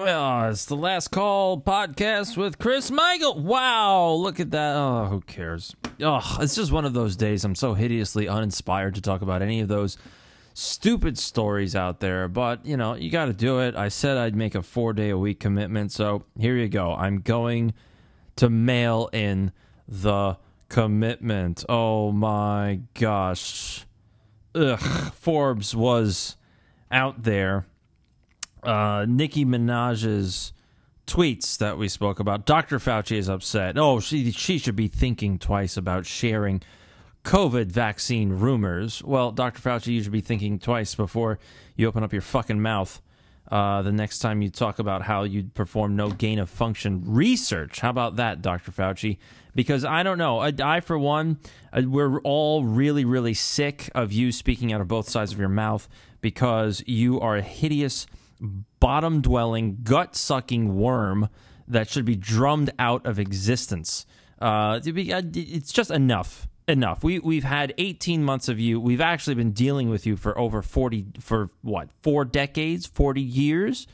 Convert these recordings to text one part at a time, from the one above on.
Well, it's the last call podcast with Chris Michael. Wow, look at that. Oh, who cares? Oh, it's just one of those days. I'm so hideously uninspired to talk about any of those stupid stories out there, but you know, you got to do it. I said I'd make a four day a week commitment, so here you go. I'm going to mail in the commitment. Oh my gosh. Ugh. Forbes was out there uh, Nicki Minaj's tweets that we spoke about. Dr. Fauci is upset. Oh, she she should be thinking twice about sharing COVID vaccine rumors. Well, Dr. Fauci, you should be thinking twice before you open up your fucking mouth. Uh, the next time you talk about how you'd perform no gain of function research. How about that, Dr. Fauci? Because I don't know. I, I for one, uh, we're all really, really sick of you speaking out of both sides of your mouth because you are a hideous bottom dwelling, gut sucking worm that should be drummed out of existence. Uh, it's just enough. Enough. We we've had 18 months of you. We've actually been dealing with you for over 40 for what? 4 decades, 40 years.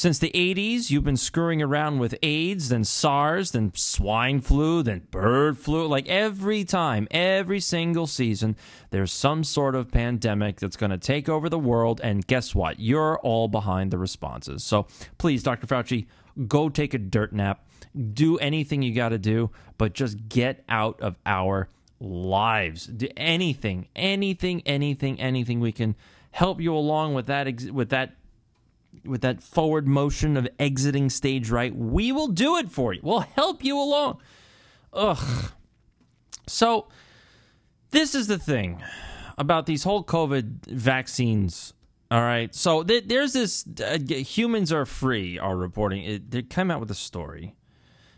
Since the 80s, you've been screwing around with AIDS, then SARS, then swine flu, then bird flu. Like every time, every single season, there's some sort of pandemic that's going to take over the world. And guess what? You're all behind the responses. So please, Dr. Fauci, go take a dirt nap. Do anything you got to do, but just get out of our lives. Do anything, anything, anything, anything we can help you along with that with that with that forward motion of exiting stage right, we will do it for you. We'll help you along. Ugh. So, this is the thing about these whole COVID vaccines. All right. So, th- there's this uh, humans are free are reporting. It, they come out with a story.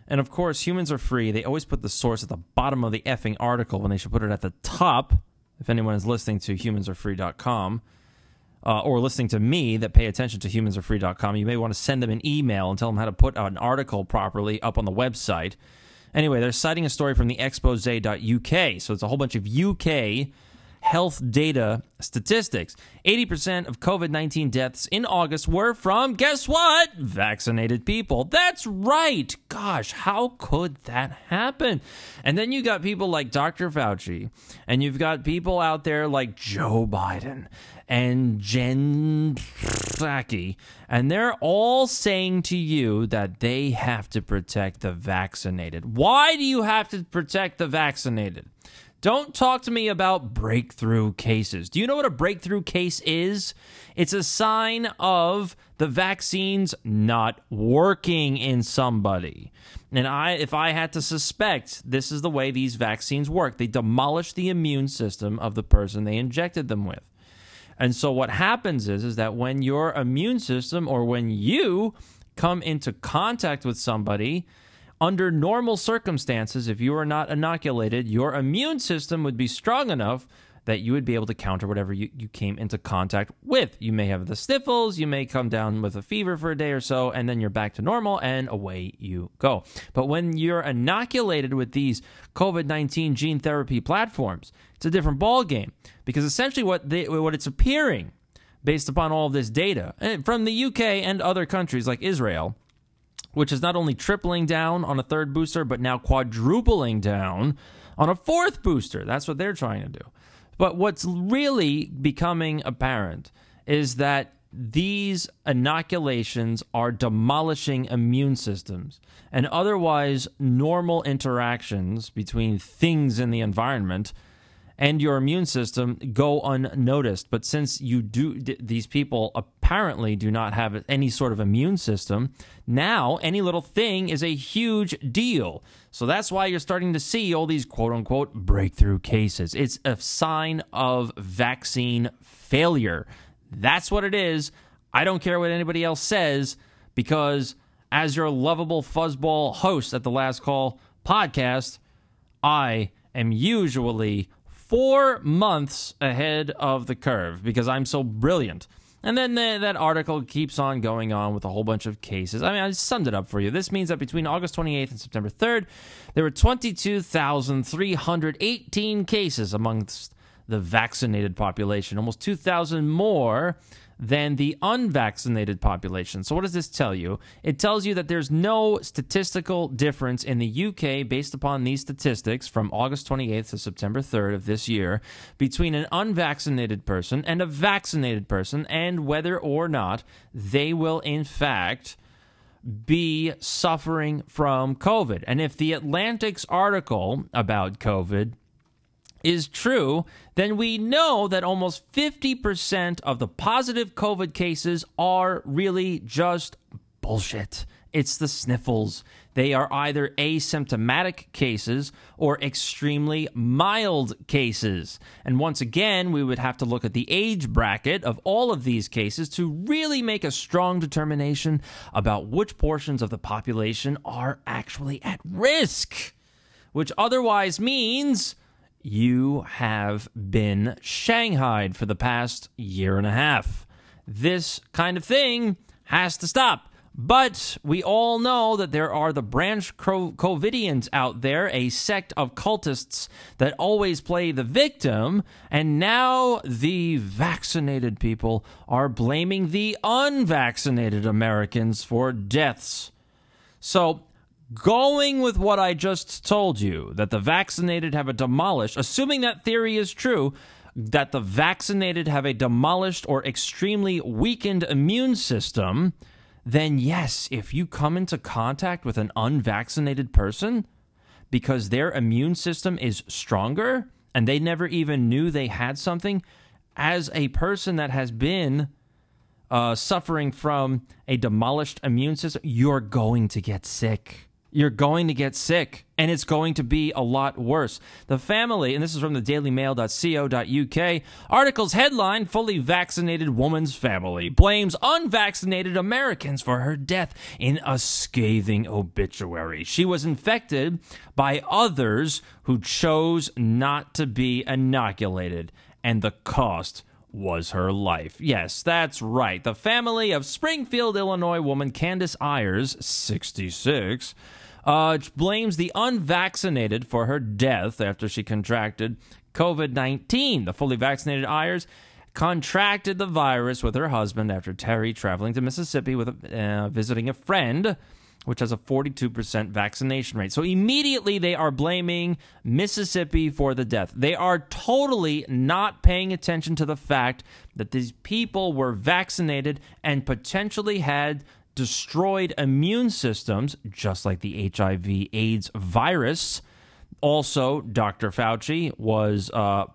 And of course, humans are free. They always put the source at the bottom of the effing article when they should put it at the top. If anyone is listening to humansarefree.com, uh, or listening to me that pay attention to humansarefree.com, you may want to send them an email and tell them how to put an article properly up on the website. Anyway, they're citing a story from the expose.uk. So it's a whole bunch of UK health data statistics. 80% of COVID 19 deaths in August were from, guess what? Vaccinated people. That's right. Gosh, how could that happen? And then you got people like Dr. Fauci, and you've got people out there like Joe Biden and Jen Psaki, and they're all saying to you that they have to protect the vaccinated. Why do you have to protect the vaccinated? Don't talk to me about breakthrough cases. Do you know what a breakthrough case is? It's a sign of the vaccines not working in somebody. And I if I had to suspect, this is the way these vaccines work. They demolish the immune system of the person they injected them with. And so what happens is is that when your immune system or when you come into contact with somebody under normal circumstances, if you are not inoculated, your immune system would be strong enough that you would be able to counter whatever you, you came into contact with. You may have the sniffles, you may come down with a fever for a day or so, and then you're back to normal, and away you go. But when you're inoculated with these COVID 19 gene therapy platforms, it's a different ballgame because essentially what, they, what it's appearing based upon all of this data eh, from the UK and other countries like Israel which is not only tripling down on a third booster, but now quadrupling down on a fourth booster. That's what they're trying to do. But what's really becoming apparent is that these inoculations are demolishing immune systems and otherwise normal interactions between things in the environment and your immune system go unnoticed. But since you do, these people apparently do not have any sort of immune system, now any little thing is a huge deal. So that's why you're starting to see all these quote unquote breakthrough cases. It's a sign of vaccine failure. That's what it is. I don't care what anybody else says because, as your lovable fuzzball host at the Last Call podcast, I am usually four months ahead of the curve because I'm so brilliant. And then the, that article keeps on going on with a whole bunch of cases. I mean, I summed it up for you. This means that between August 28th and September 3rd, there were 22,318 cases amongst the vaccinated population, almost 2,000 more than the unvaccinated population. So, what does this tell you? It tells you that there's no statistical difference in the UK based upon these statistics from August 28th to September 3rd of this year between an unvaccinated person and a vaccinated person, and whether or not they will, in fact, be suffering from COVID. And if the Atlantic's article about COVID is true, then we know that almost 50% of the positive COVID cases are really just bullshit. It's the sniffles. They are either asymptomatic cases or extremely mild cases. And once again, we would have to look at the age bracket of all of these cases to really make a strong determination about which portions of the population are actually at risk. Which otherwise means you have been shanghaied for the past year and a half. This kind of thing has to stop. But we all know that there are the branch COVIDians out there, a sect of cultists that always play the victim, and now the vaccinated people are blaming the unvaccinated Americans for deaths. So going with what I just told you, that the vaccinated have a demolished, assuming that theory is true, that the vaccinated have a demolished or extremely weakened immune system, then yes, if you come into contact with an unvaccinated person because their immune system is stronger and they never even knew they had something, as a person that has been uh, suffering from a demolished immune system, you're going to get sick you're going to get sick and it's going to be a lot worse. The family, and this is from the dailymail.co.uk, article's headline Fully Vaccinated Woman's Family Blames Unvaccinated Americans for her death in a scathing obituary. She was infected by others who chose not to be inoculated, and the cost was her life. Yes, that's right. The family of Springfield, Illinois woman Candace Ayers, 66, uh, blames the unvaccinated for her death after she contracted COVID 19. The fully vaccinated Ayers contracted the virus with her husband after Terry traveling to Mississippi with uh, visiting a friend, which has a 42% vaccination rate. So immediately they are blaming Mississippi for the death. They are totally not paying attention to the fact that these people were vaccinated and potentially had destroyed immune systems, just like the HIV AIDS virus. Also, Dr. Fauci was uh,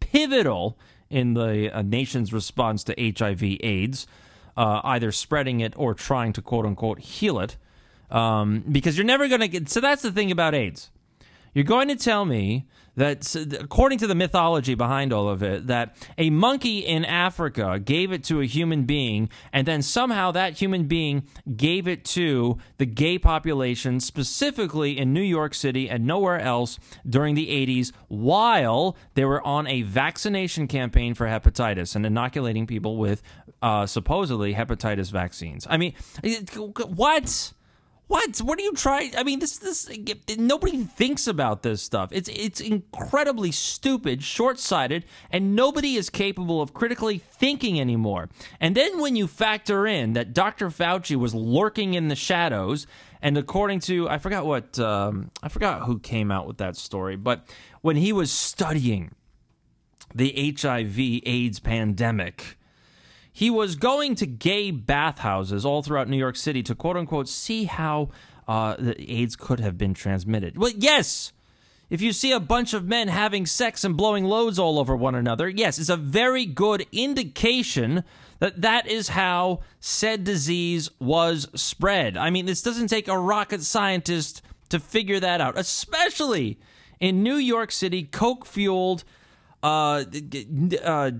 pivotal in the uh, nation's response to HIV AIDS, uh, either spreading it or trying to quote unquote heal it. Um, because you're never going to get. So that's the thing about AIDS. You're going to tell me that, according to the mythology behind all of it, that a monkey in Africa gave it to a human being, and then somehow that human being gave it to the gay population, specifically in New York City and nowhere else during the 80s, while they were on a vaccination campaign for hepatitis and inoculating people with uh, supposedly hepatitis vaccines. I mean, what? What? What are you trying? I mean, this this nobody thinks about this stuff. It's it's incredibly stupid, short-sighted, and nobody is capable of critically thinking anymore. And then when you factor in that Dr. Fauci was lurking in the shadows, and according to I forgot what um, I forgot who came out with that story, but when he was studying the HIV/AIDS pandemic he was going to gay bathhouses all throughout New York City to quote unquote see how uh, the AIDS could have been transmitted. Well, yes. If you see a bunch of men having sex and blowing loads all over one another, yes, it's a very good indication that that is how said disease was spread. I mean, this doesn't take a rocket scientist to figure that out, especially in New York City, coke fueled, uh, uh,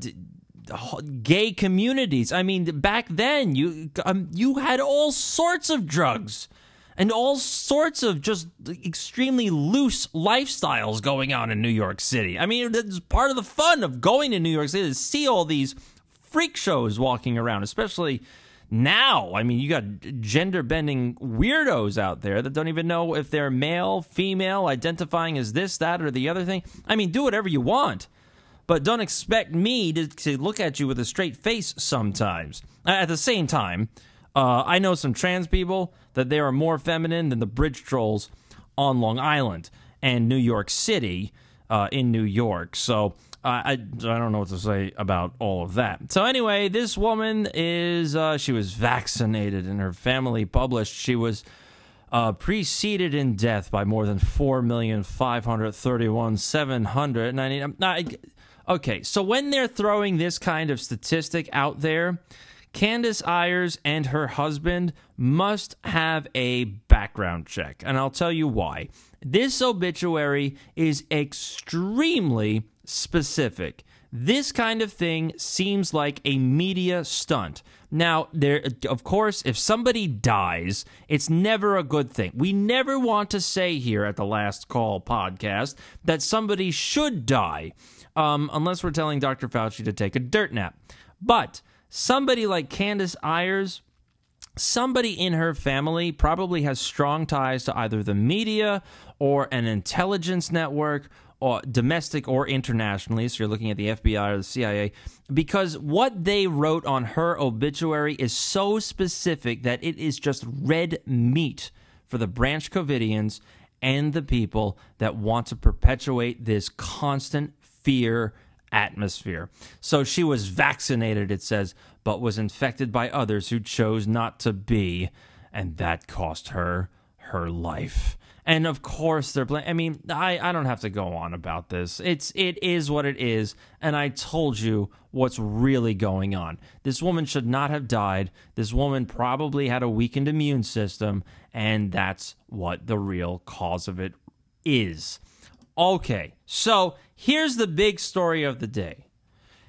gay communities. I mean, back then you um, you had all sorts of drugs and all sorts of just extremely loose lifestyles going on in New York City. I mean, that's part of the fun of going to New York City to see all these freak shows walking around, especially now. I mean, you got gender bending weirdos out there that don't even know if they're male, female, identifying as this, that, or the other thing. I mean, do whatever you want. But don't expect me to, to look at you with a straight face sometimes. At the same time, uh, I know some trans people that they are more feminine than the bridge trolls on Long Island and New York City uh, in New York. So I, I don't know what to say about all of that. So anyway, this woman is uh, she was vaccinated and her family published she was uh, preceded in death by more than four million five hundred thirty-one seven hundred ninety. Okay, so when they're throwing this kind of statistic out there, Candace Ayers and her husband must have a background check, and I'll tell you why. This obituary is extremely specific. This kind of thing seems like a media stunt. Now, there of course, if somebody dies, it's never a good thing. We never want to say here at the Last Call podcast that somebody should die, um, unless we're telling Dr. Fauci to take a dirt nap. But somebody like Candace Ayers, somebody in her family probably has strong ties to either the media or an intelligence network or domestic or internationally, so you're looking at the FBI or the CIA, because what they wrote on her obituary is so specific that it is just red meat for the Branch Covidians and the people that want to perpetuate this constant fear atmosphere. So she was vaccinated, it says, but was infected by others who chose not to be, and that cost her her life. And of course they're playing. I mean, I, I don't have to go on about this. It's it is what it is, and I told you what's really going on. This woman should not have died. This woman probably had a weakened immune system, and that's what the real cause of it is. Okay, so here's the big story of the day.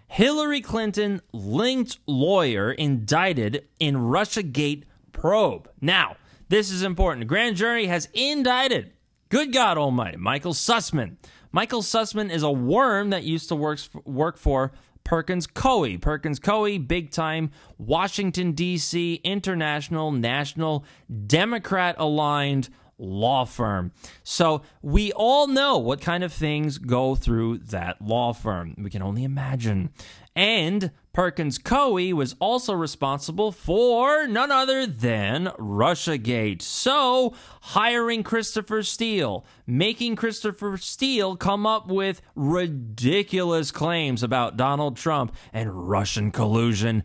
Hillary Clinton linked lawyer indicted in Russiagate probe. Now, this is important. Grand jury has indicted, good God Almighty, Michael Sussmann. Michael Sussmann is a worm that used to work, work for Perkins Coie. Perkins Coie, big time Washington, D.C., international, national, Democrat aligned law firm. So we all know what kind of things go through that law firm. We can only imagine. And Perkins Coie was also responsible for none other than Russiagate. So, hiring Christopher Steele, making Christopher Steele come up with ridiculous claims about Donald Trump and Russian collusion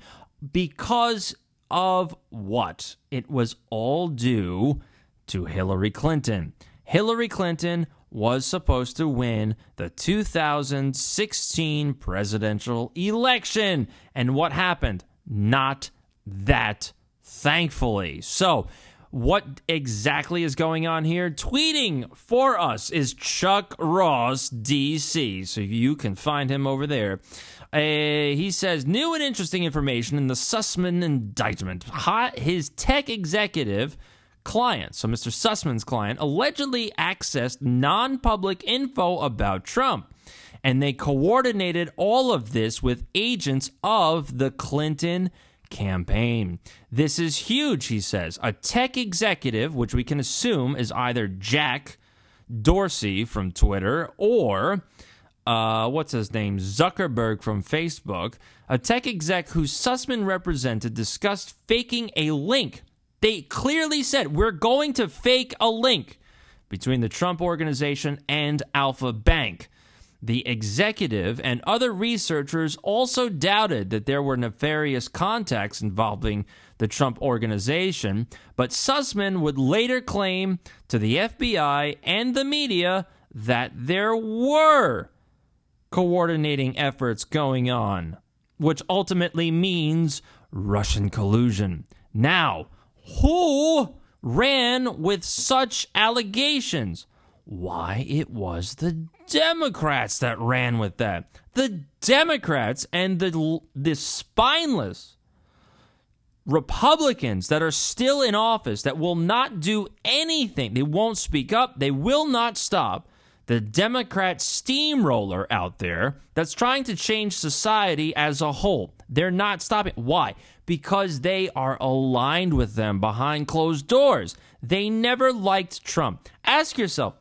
because of what? It was all due to Hillary Clinton. Hillary Clinton was supposed to win the 2016 presidential election. And what happened? Not that, thankfully. So, what exactly is going on here? Tweeting for us is Chuck Ross, DC. So you can find him over there. Uh, he says new and interesting information in the Sussmann indictment. His tech executive client, so Mr. Sussmann's client, allegedly accessed non public info about Trump. And they coordinated all of this with agents of the Clinton campaign. This is huge, he says. A tech executive, which we can assume is either Jack Dorsey from Twitter or uh, what's his name? Zuckerberg from Facebook. A tech exec who Sussmann represented discussed faking a link they clearly said we're going to fake a link between the Trump organization and Alfa Bank. The executive and other researchers also doubted that there were nefarious contacts involving the Trump organization, but Sussmann would later claim to the FBI and the media that there were coordinating efforts going on, which ultimately means Russian collusion. Now, who ran with such allegations? Why, it was the Democrats that ran with that. The Democrats and the, the spineless Republicans that are still in office that will not do anything. They won't speak up. They will not stop the Democrat steamroller out there that's trying to change society as a whole. They're not stopping. Why? Because they are aligned with them behind closed doors. They never liked Trump. Ask yourself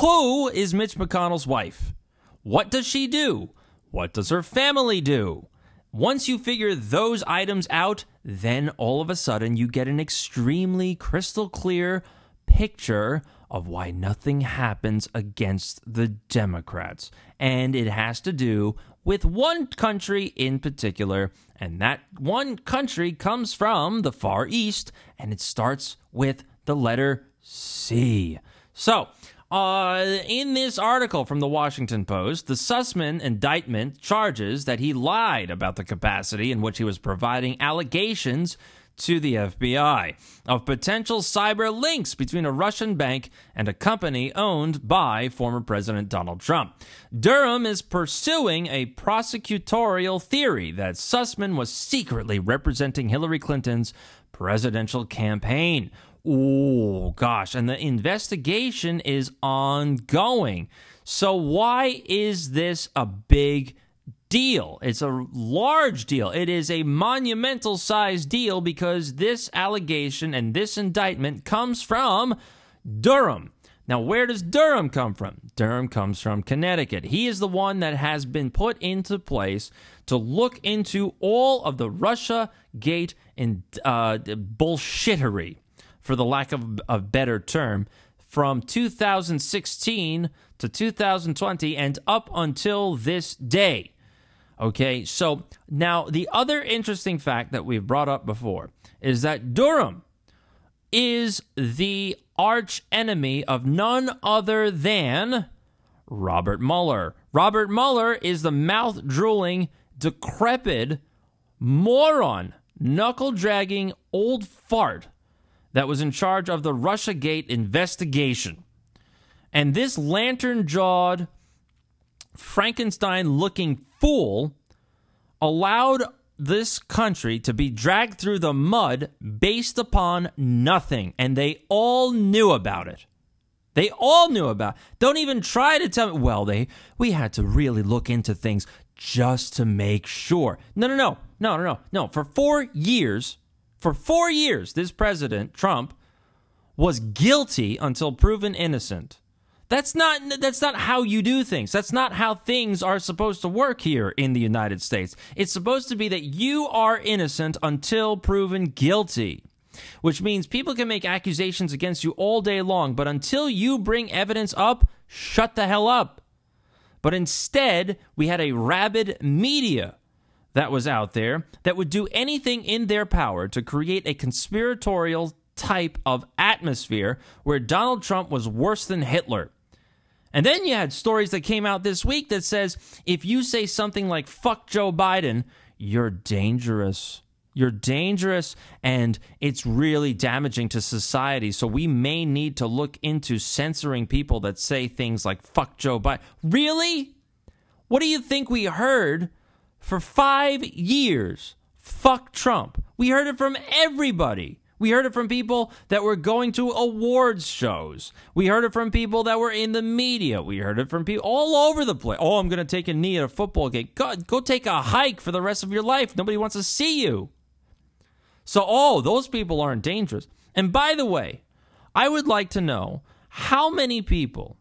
who is Mitch McConnell's wife? What does she do? What does her family do? Once you figure those items out, then all of a sudden you get an extremely crystal clear picture of why nothing happens against the Democrats. And it has to do with one country in particular. And that one country comes from the Far East, and it starts with the letter C. So, uh, in this article from the Washington Post, the Sussmann indictment charges that he lied about the capacity in which he was providing allegations to the FBI of potential cyber links between a Russian bank and a company owned by former President Donald Trump. Durham is pursuing a prosecutorial theory that Sussmann was secretly representing Hillary Clinton's presidential campaign. Oh, gosh. And the investigation is ongoing. So, why is this a big deal. It's a large deal. It is a monumental size deal because this allegation and this indictment comes from Durham. Now, where does Durham come from? Durham comes from Connecticut. He is the one that has been put into place to look into all of the Russia Gate and uh, bullshittery, for the lack of a better term, from 2016 to 2020 and up until this day. Okay, so now the other interesting fact that we've brought up before is that Durham is the arch enemy of none other than Robert Mueller. Robert Mueller is the mouth drooling, decrepit moron, knuckle dragging old fart that was in charge of the Russiagate investigation. And this lantern jawed, Frankenstein looking fool allowed this country to be dragged through the mud based upon nothing. And they all knew about it. They all knew about it. Don't even try to tell me, well, they we had to really look into things just to make sure. No, no, no. No, no, no. No. For four years, for four years, this president, Trump, was guilty until proven innocent. That's not that's not how you do things. That's not how things are supposed to work here in the United States. It's supposed to be that you are innocent until proven guilty. Which means people can make accusations against you all day long, but until you bring evidence up, shut the hell up. But instead, we had a rabid media that was out there that would do anything in their power to create a conspiratorial type of atmosphere where Donald Trump was worse than Hitler. And then you had stories that came out this week that says if you say something like fuck Joe Biden, you're dangerous. You're dangerous and it's really damaging to society. So we may need to look into censoring people that say things like fuck Joe Biden. Really? What do you think we heard for five years? Fuck Trump. We heard it from everybody. We heard it from people that were going to awards shows. We heard it from people that were in the media. We heard it from people all over the place. Oh, I'm going to take a knee at a football game. Go, go take a hike for the rest of your life. Nobody wants to see you. So, oh, those people aren't dangerous. And by the way, I would like to know how many people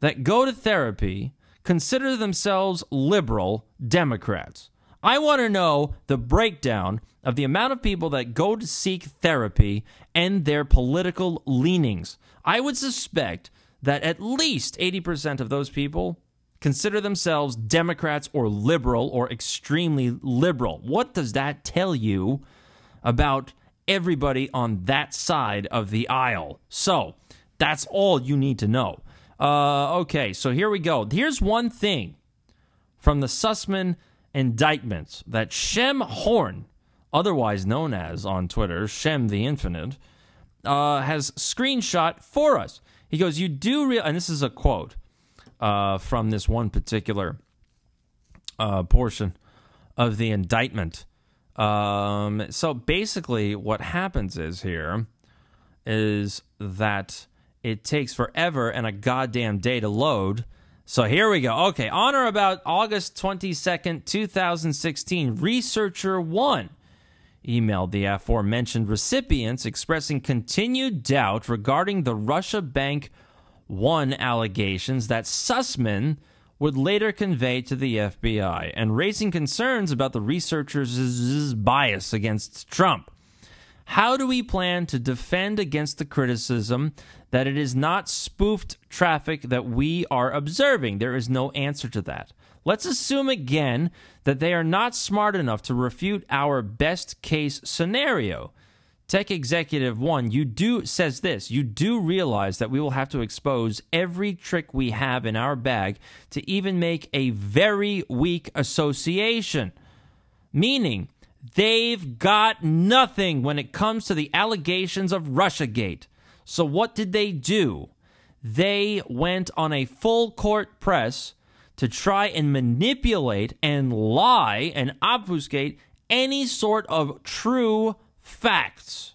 that go to therapy consider themselves liberal Democrats. I want to know the breakdown of the amount of people that go to seek therapy and their political leanings. I would suspect that at least 80% of those people consider themselves Democrats or liberal or extremely liberal. What does that tell you about everybody on that side of the aisle? So, that's all you need to know. Uh, okay, so here we go. Here's one thing from the Sussman indictments that Shem Horn, otherwise known as on Twitter, Shem the Infinite, uh, has screenshot for us. He goes, You do real, and this is a quote uh, from this one particular uh, portion of the indictment. Um, so basically, what happens is here is that it takes forever and a goddamn day to load so here we go. Okay, on or about August 22nd, 2016, researcher 1 emailed the aforementioned recipients expressing continued doubt regarding the Russia Bank 1 allegations that Sussmann would later convey to the FBI and raising concerns about the researchers' bias against Trump. How do we plan to defend against the criticism that it is not spoofed traffic that we are observing? There is no answer to that. Let's assume again that they are not smart enough to refute our best case scenario. Tech Executive One, you do says this. You do realize that we will have to expose every trick we have in our bag to even make a very weak association. Meaning, they've got nothing when it comes to the allegations of Russiagate. So what did they do? They went on a full court press to try and manipulate and lie and obfuscate any sort of true facts.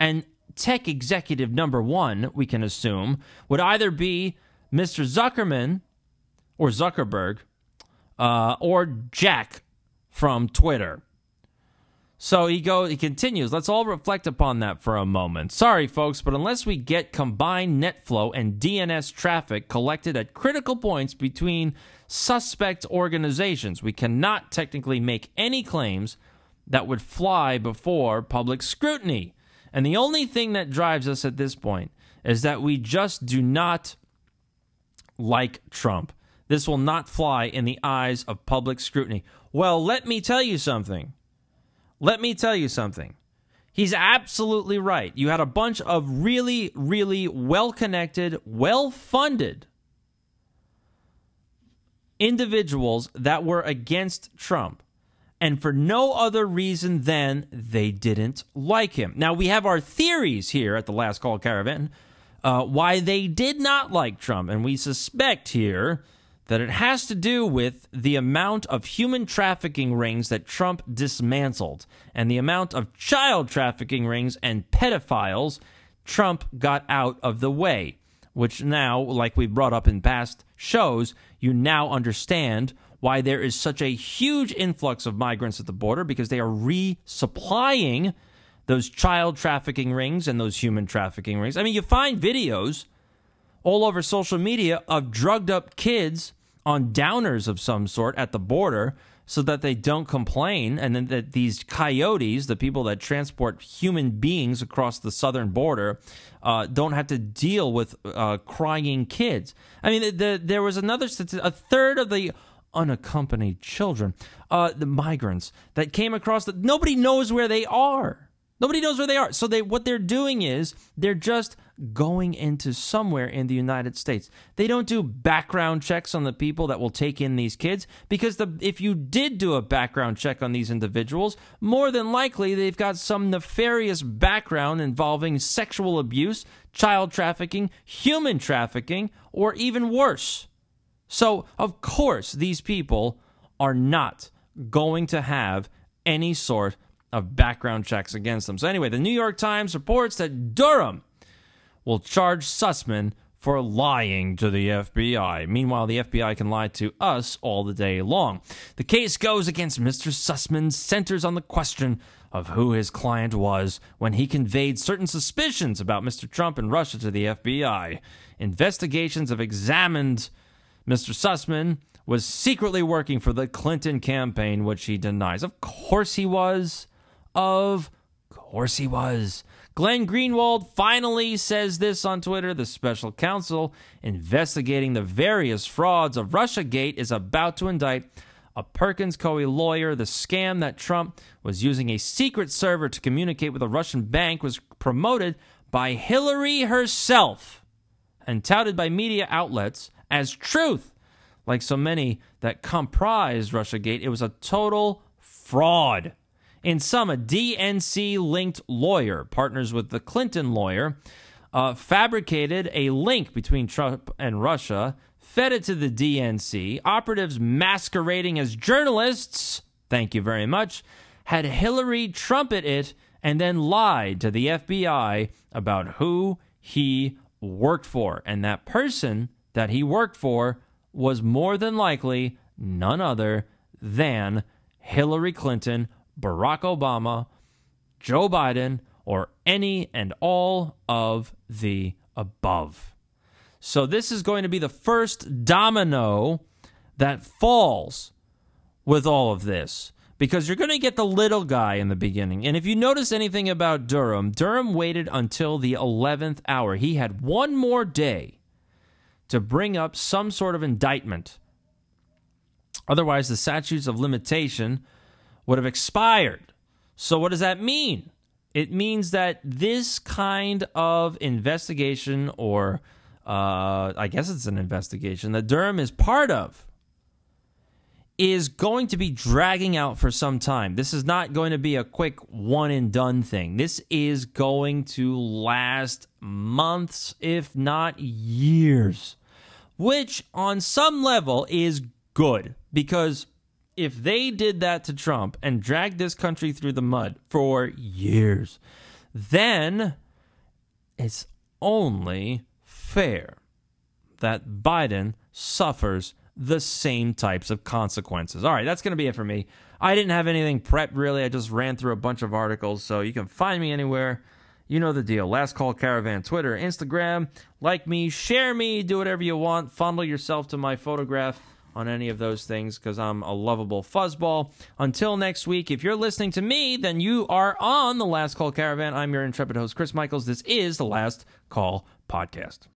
And tech executive number one, we can assume, would either be Mr. Zuckerman or Zuckerberg uh, or Jack from Twitter. So he goes, he continues. Let's all reflect upon that for a moment. Sorry, folks, but unless we get combined net flow and DNS traffic collected at critical points between suspect organizations, we cannot technically make any claims that would fly before public scrutiny. And the only thing that drives us at this point is that we just do not like Trump. This will not fly in the eyes of public scrutiny. Well, let me tell you something. Let me tell you something. He's absolutely right. You had a bunch of really, really well connected, well funded individuals that were against Trump and for no other reason than they didn't like him. Now, we have our theories here at the Last Call Caravan uh, why they did not like Trump, and we suspect here that it has to do with the amount of human trafficking rings that Trump dismantled and the amount of child trafficking rings and pedophiles Trump got out of the way, which now, like we brought up in past shows, you now understand why there is such a huge influx of migrants at the border because they are resupplying those child trafficking rings and those human trafficking rings. I mean, you find videos all over social media of drugged up kids on downers of some sort at the border so that they don't complain and then that these coyotes the people that transport human beings across the southern border uh, don't have to deal with uh, crying kids i mean the, the, there was another a third of the unaccompanied children, uh, the migrants that came across that nobody knows where they are. Nobody knows where they are. So they what they're doing is they're just going into somewhere in the United States. They don't do background checks on the people that will take in these kids because the if you did do a background check on these individuals, more than likely they've got some nefarious background involving sexual abuse, child trafficking, human trafficking, or even worse. So, of course, these people are not going to have any sort of background checks against them. So, anyway, the New York Times reports that Durham will charge Sussmann for lying to the FBI. Meanwhile, the FBI can lie to us all the day long. The case goes against Mr. Sussmann, centers on the question of who his client was when he conveyed certain suspicions about Mr. Trump and Russia to the FBI. Investigations have examined Mr. Sussmann was secretly working for the Clinton campaign, which he denies. Of course he was. Of course he was. Glenn Greenwald finally says this on Twitter. The special counsel investigating the various frauds of Russiagate is about to indict a Perkins Coie lawyer. The scam that Trump was using a secret server to communicate with a Russian bank was promoted by Hillary herself and touted by media outlets as truth. Like so many that comprise Russiagate, it was a total fraud. In sum, a DNC linked lawyer partners with the Clinton lawyer, uh, fabricated a link between Trump and Russia, fed it to the DNC. Operatives masquerading as journalists, thank you very much, had Hillary trumpet it and then lied to the FBI about who he worked for. And that person that he worked for was more than likely none other than Hillary Clinton, Barack Obama, Joe Biden, or any and all of the above. So, this is going to be the first domino that falls with all of this because you're going to get the little guy in the beginning. And if you notice anything about Durham, Durham waited until the 11th hour. He had one more day to bring up some sort of indictment. Otherwise, the statutes of limitation would have expired. So, what does that mean? It means that this kind of investigation, or uh, I guess it's an investigation that Durham is part of, is going to be dragging out for some time. This is not going to be a quick one and done thing. This is going to last months, if not years, which on some level is good because if they did that to Trump and dragged this country through the mud for years, then it's only fair that Biden suffers the same types of consequences. All right, that's going to be it for me. I didn't have anything prepped really. I just ran through a bunch of articles, so you can find me anywhere. You know the deal. Last Call Caravan, Twitter, Instagram. Like me, share me, do whatever you want. Fondle yourself to my photograph on any of those things because I'm a lovable fuzzball. Until next week, if you're listening to me, then you are on the Last Call Caravan. I'm your intrepid host, Chris Michaels. This is the Last Call Podcast.